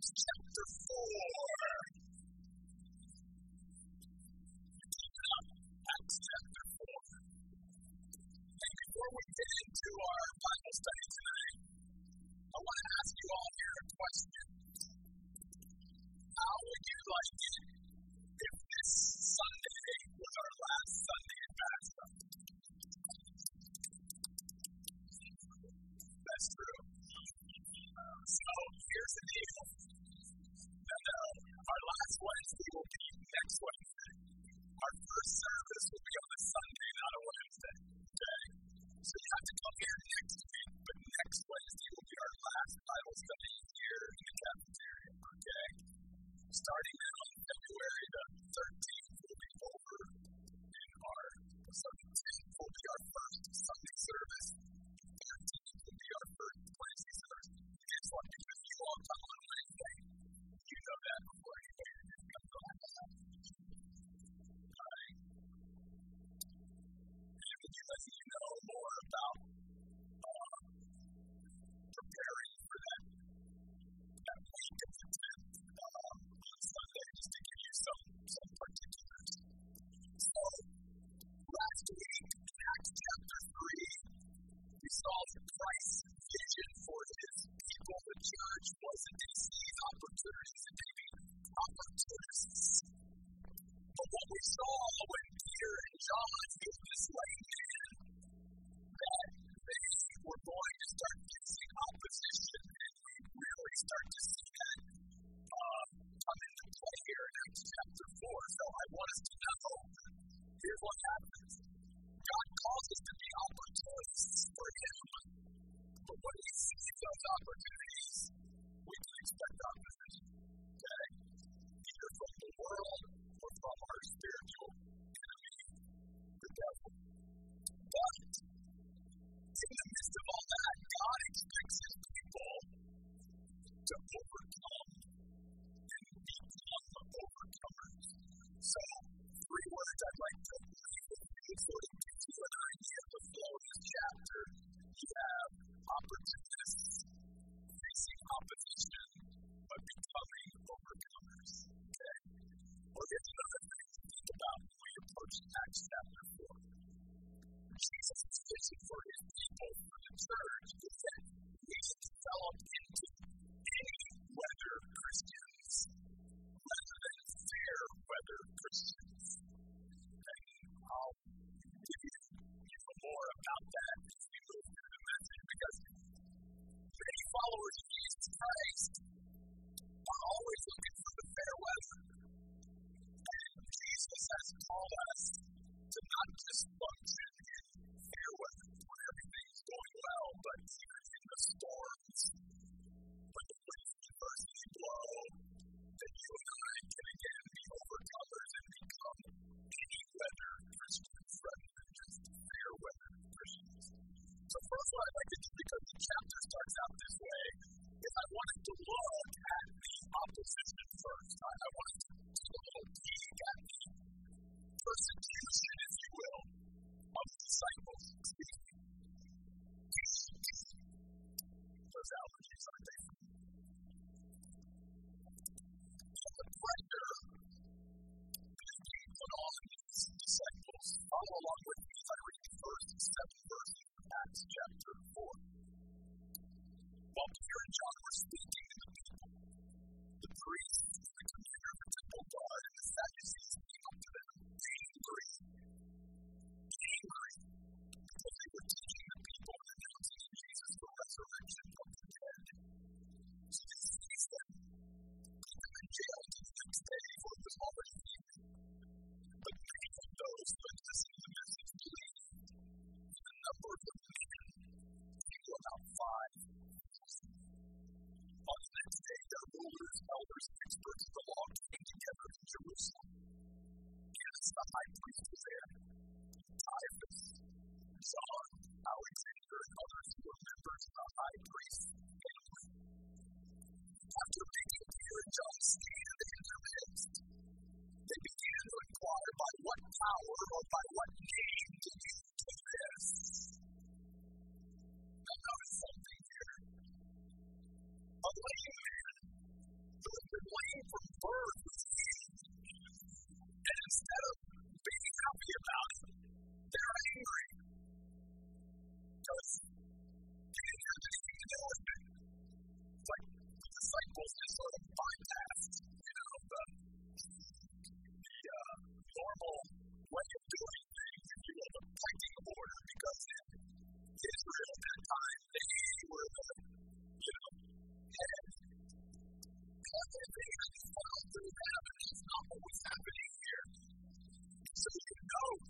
Chapter 4. And we'll to overcome and become overcomers. So, three words I'd like to leave with you of gives you an idea of the flow of this chapter. You have opportunists facing opposition, but becoming overcomers. Okay? Or here's another thing to think about when we approach Acts chapter 4. Jesus' vision for his people, for the church, is that we should develop into weather Christians rather than fair weather Christians. And I'll give you even more about that as we move through the message because many followers of Jesus Christ are always looking for the fair weather. And Jesus has called us to not just function in fair weather when everything's going well, but even in the storms, First what I'd like do, because the chapter starts out this way, If I wanted to look at the opposition first. I, I wanted to take a little peek at the persecution, if you will, of the disciples. Those allergies, aren't they? So the pressure that is being put on these disciples, follow rulers, elders, and experts of the law came together in Jerusalem. Annas the high priest was there, Caiaphas, John, Alexander, and others who were members of the high priest's family. After making Peter and John stand in their midst, they began to inquire by what power or by what name did you do this? Now notice something here. A lame man actually been waiting for. And instead of being happy about it, they're angry. Because they have anything to do with it. It's like the disciples just sort of bypassed, the, normal way of doing things, if you will, the pecking because Israel at that time, they were I happening here. So you know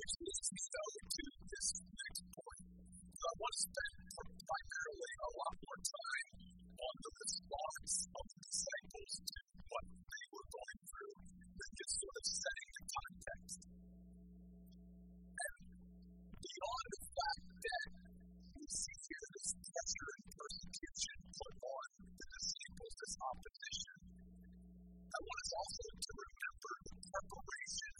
Which leads me, to this next point. So I want to spend primarily a lot more time on the response of the disciples to what they were going through than just sort of setting the context. And beyond the fact that we see here this pressure and persecution put on the disciples, this opposition, I want us also to remember the preparation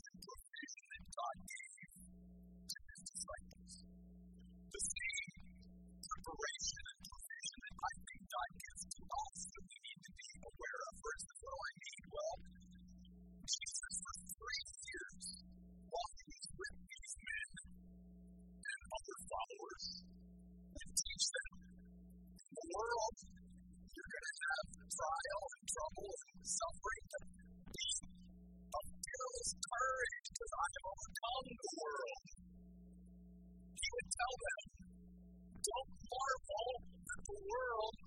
inspiration and provision that I need God give to us that we need to be aware of. For instance, what do I need Well, Jesus, for three years, while with these men and other followers, and teach them in the world, you're going to have trial and trouble and suffering, but be of fearless courage because I have overcome the world. He would tell them, don't marvel that the world.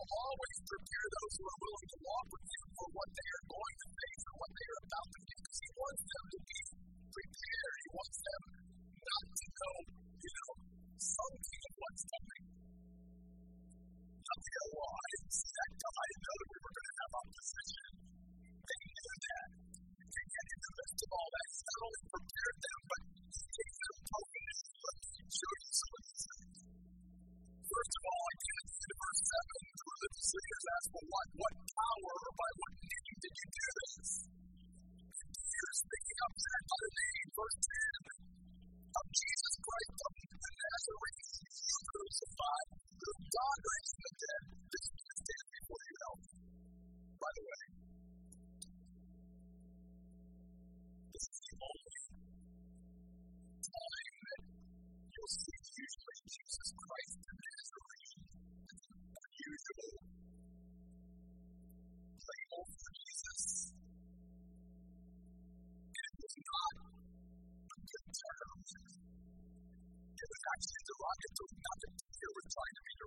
will always prepare those who are willing to walk with you for what they the fact actually the rocket doing nothing. It was trying to be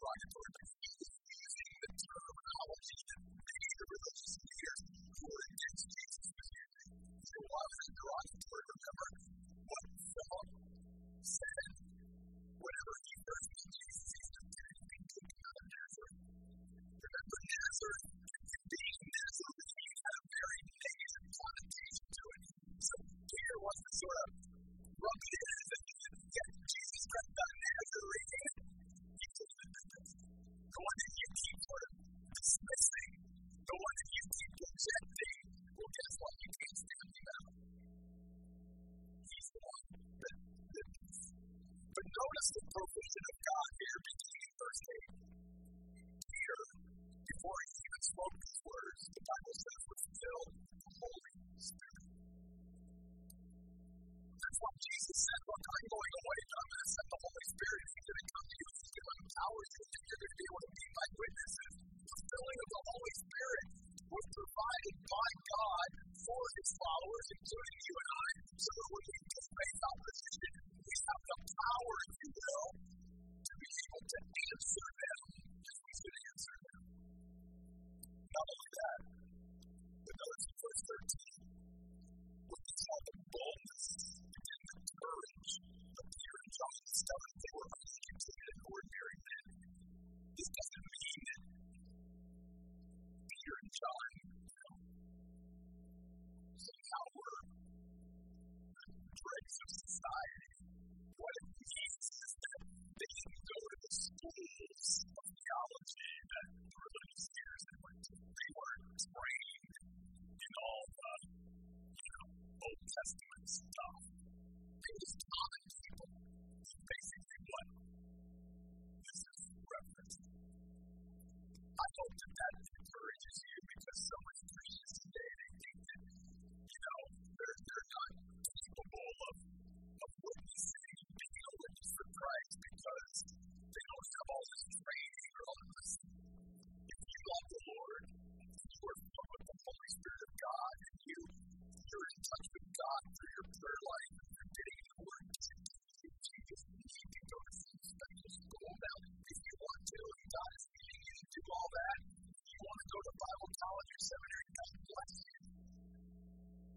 God is leading you to all that, you want to go to Bible college or seminary, God bless you.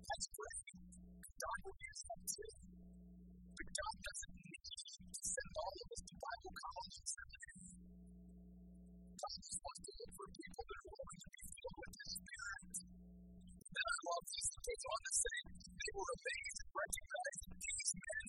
That's great. God will use that too. But God doesn't need to send all of us to Bible college and seminary. God just wants to look for people that are willing to be filled with His Spirit. And I love this. It goes on to say, they were amazed and recognized that these men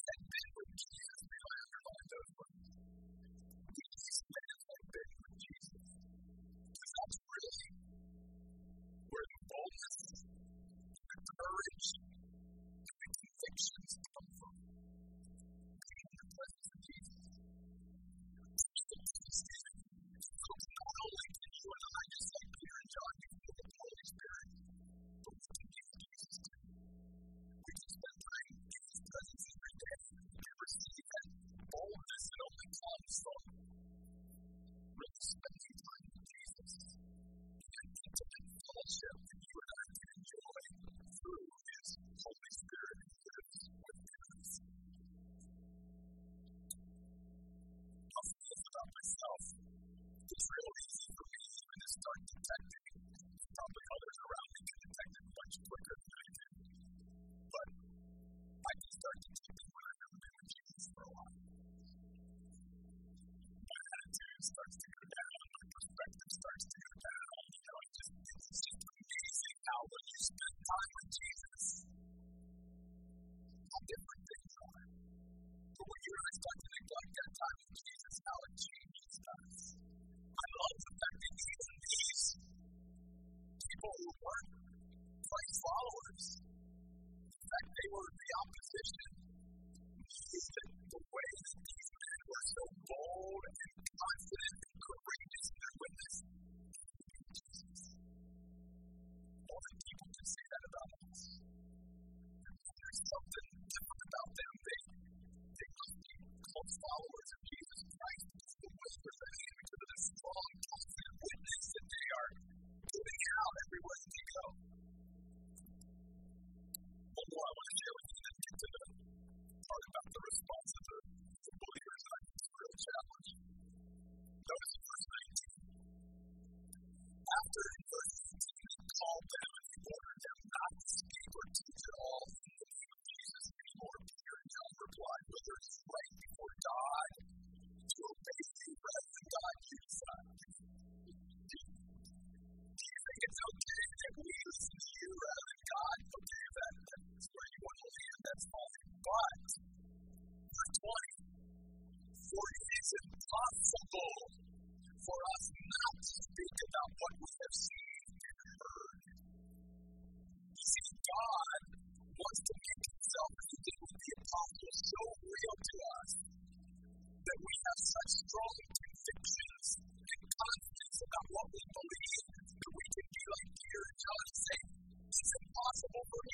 fellowship that you.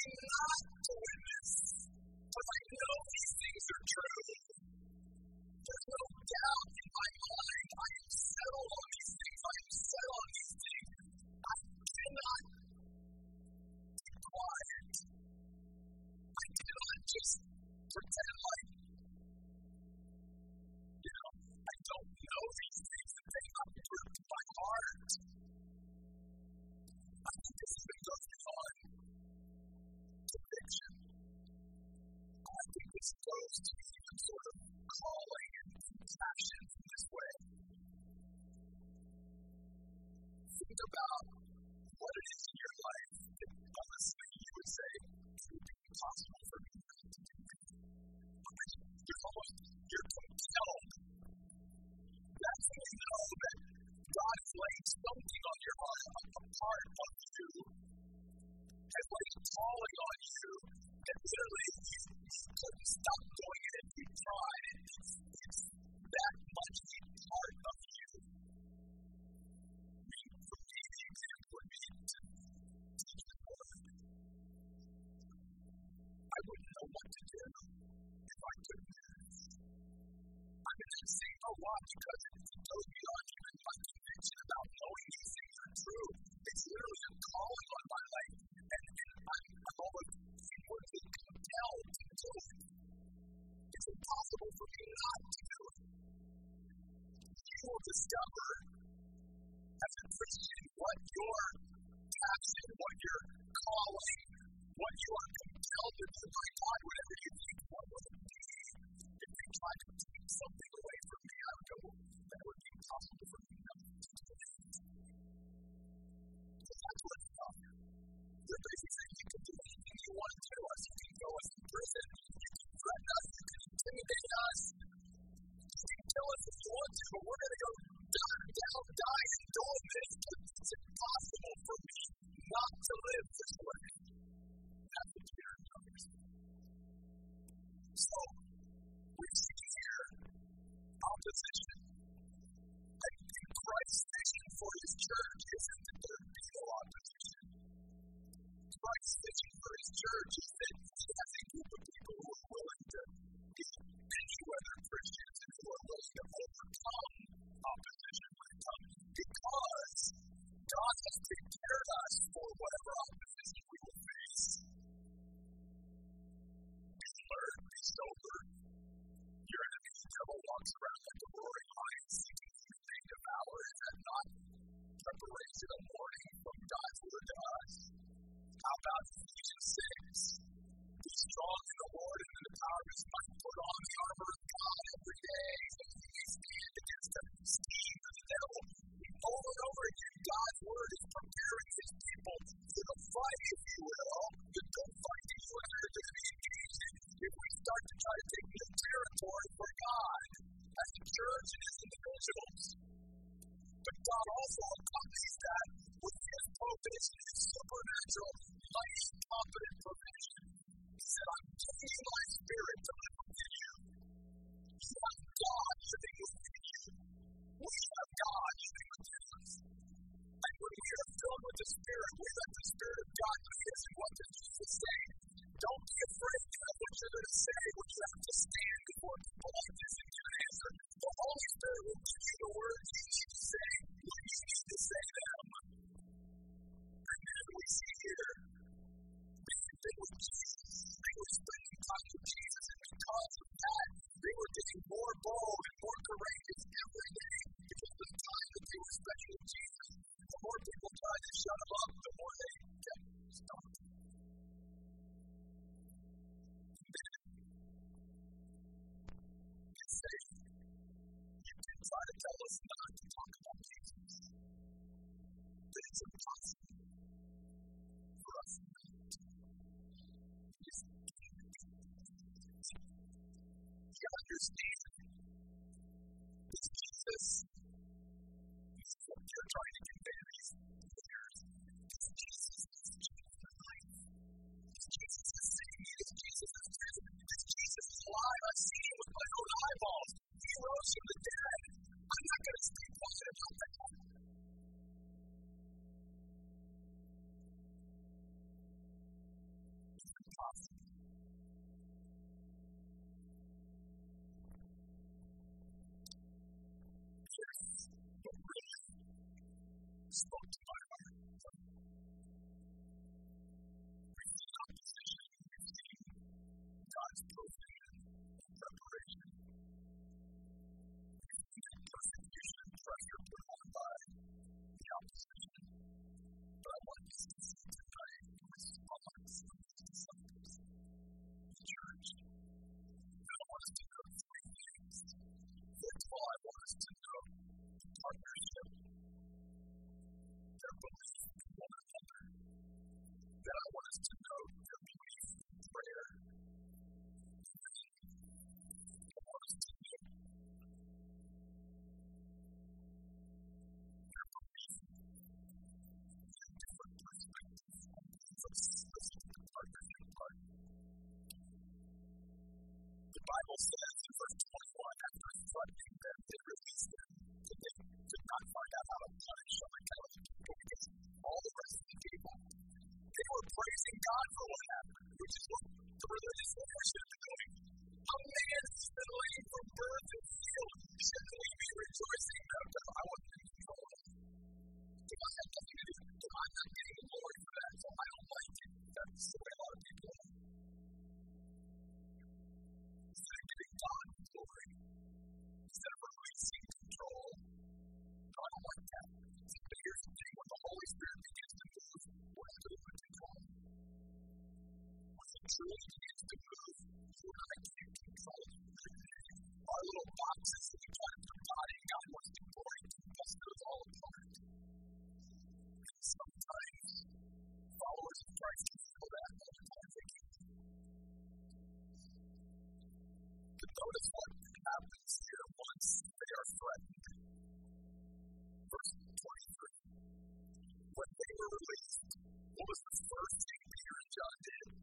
not watch Because to the morning from dawn to dusk. How about Ephesians 6? Be strong in the Lord and in the power of his might. Put on the armor of God every day so you stand against the scheme of the devil. Over and over again, God's word is preparing his people for the fight, if you will, the good fight that you and I are going to be engaged in if we start to try to take new territory for God as the church and as individuals. God also accompanies that with his provision, his supernatural, mighty, confident provision. He said, I'm giving you my spirit to live within you. You have God living within you. We have God living within us. And when we are filled with the Spirit, we let the Spirit of God lead us in what does Jesus say? Don't be afraid of what you're going to say when you have to stand before people like You understand that Jesus is Jesus is Then I want us to know God for what happened, which is what the religious leaders should be doing. A man been lame from birth and healed, shouldn't we truly begins. Our little boxes try to put God in, God wants all apart. And sometimes followers feel that, notice what happens here once they are threatened. Verse 23. When they were released, what was the first thing Peter and John did?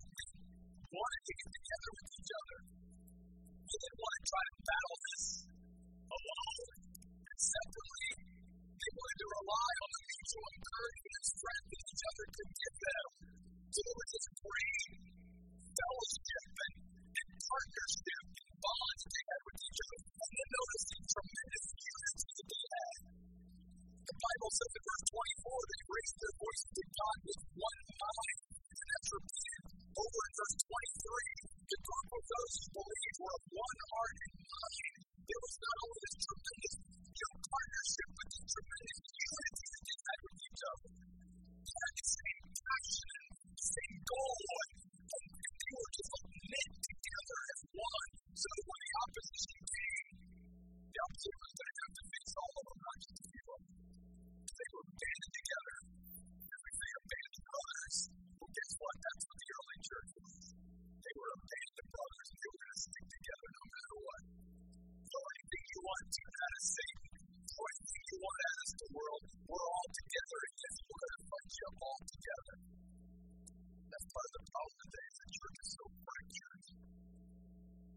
wanted to get together with each other. They didn't want to try to battle this alone and separately. They wanted to rely on the mutual encouragement and strength that each other could give them. So there was this great fellowship and, and partnership and bond that they had with each other. And then notice the tremendous unity that they had. The Bible says in verse 24 they raised their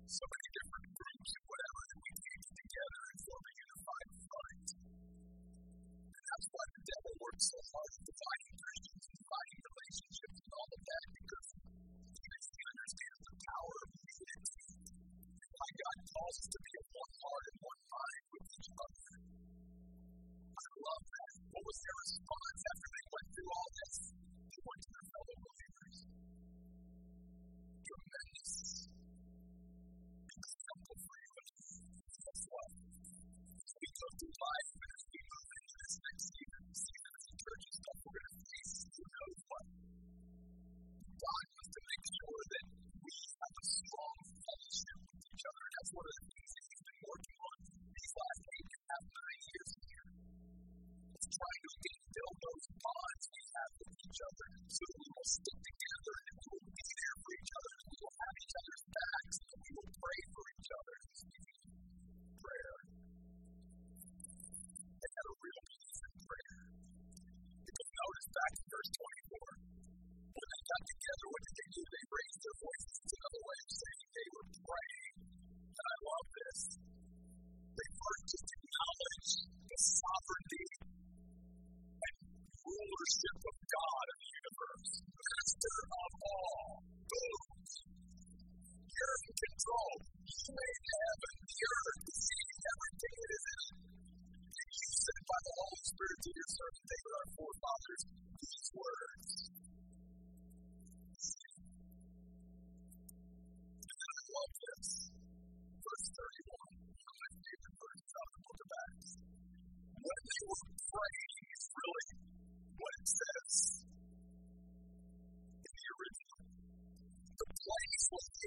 So many different groups and whatever that we can't together and form a unified front. And that's why the devil works so hard at dividing Christians and dividing relationships and all of that because he understands the power of unity. And why God calls us to be of one heart and one mind with each other. I love that. What was their response after trying to build those bonds we have with each other so we will stick together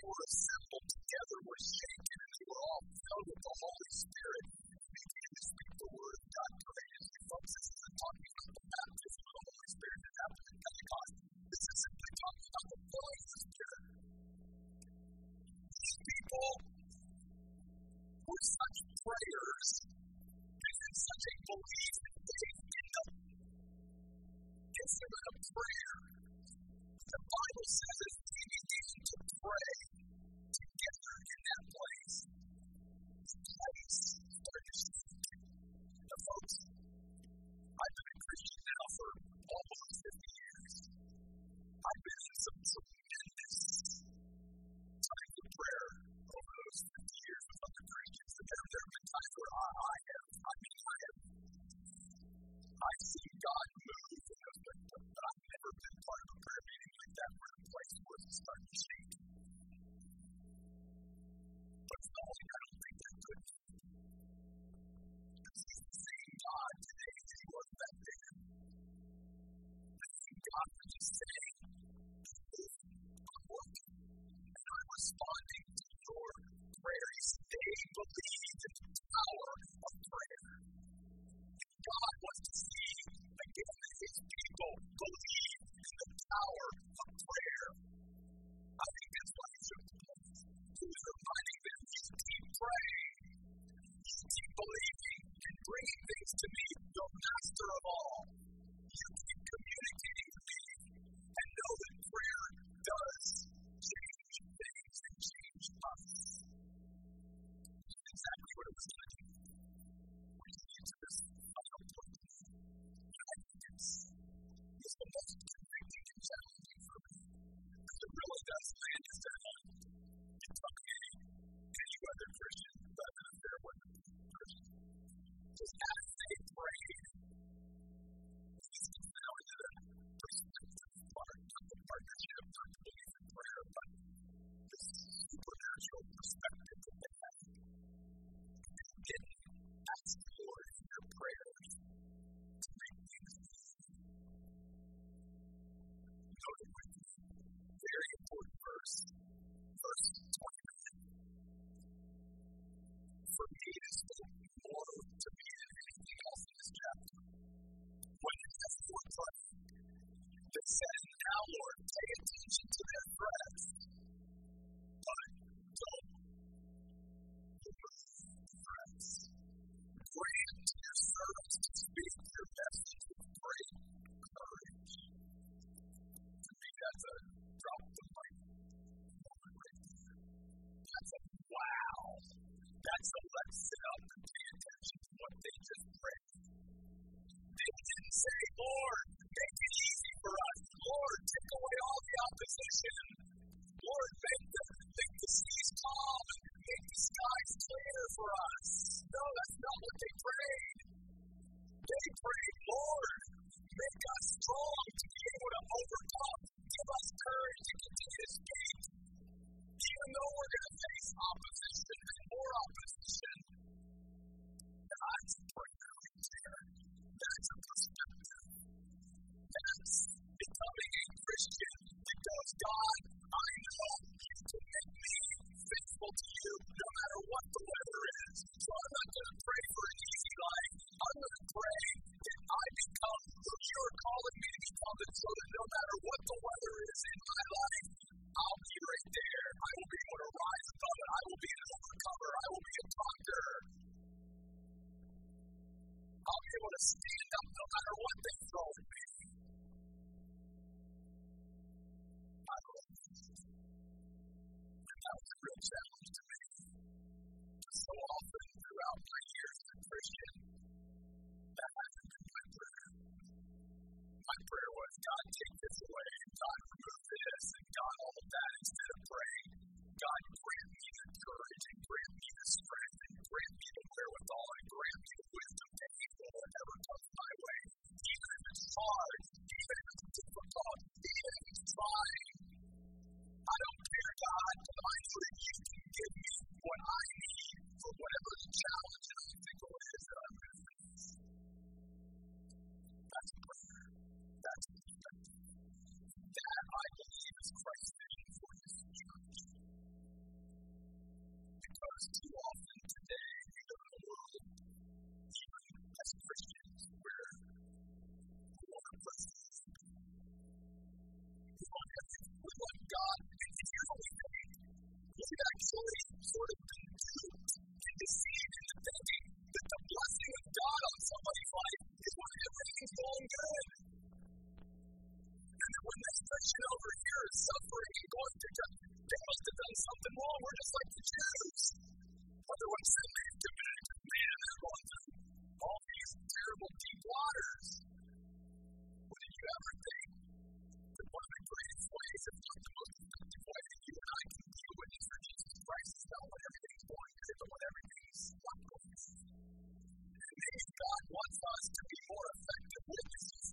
were assembled together were shaken, and they were all filled with the Holy Spirit and began to speak the word of God courageously. Folks, this isn't talking about the baptism of the Holy Spirit that happened at Pentecost. This is simply talking about the filling of the Spirit. These people were such prayers and in such a belief and faith in the instrument a prayer. The Bible says it's easy to pray. perspective that they have. Ask the Lord in prayers to make with me, very important verse, verse 29. For me it is could actually sort of God wants us to be more effective witnesses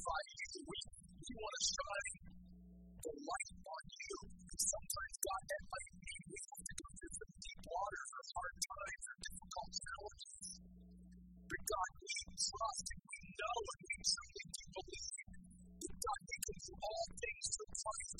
five days a week. He want a shining the light on you. And sometimes, God, that might mean we have to go through some deep waters or hard times or difficult challenges. But God, we trust and we know and we truly do believe that God, can do all things through Christ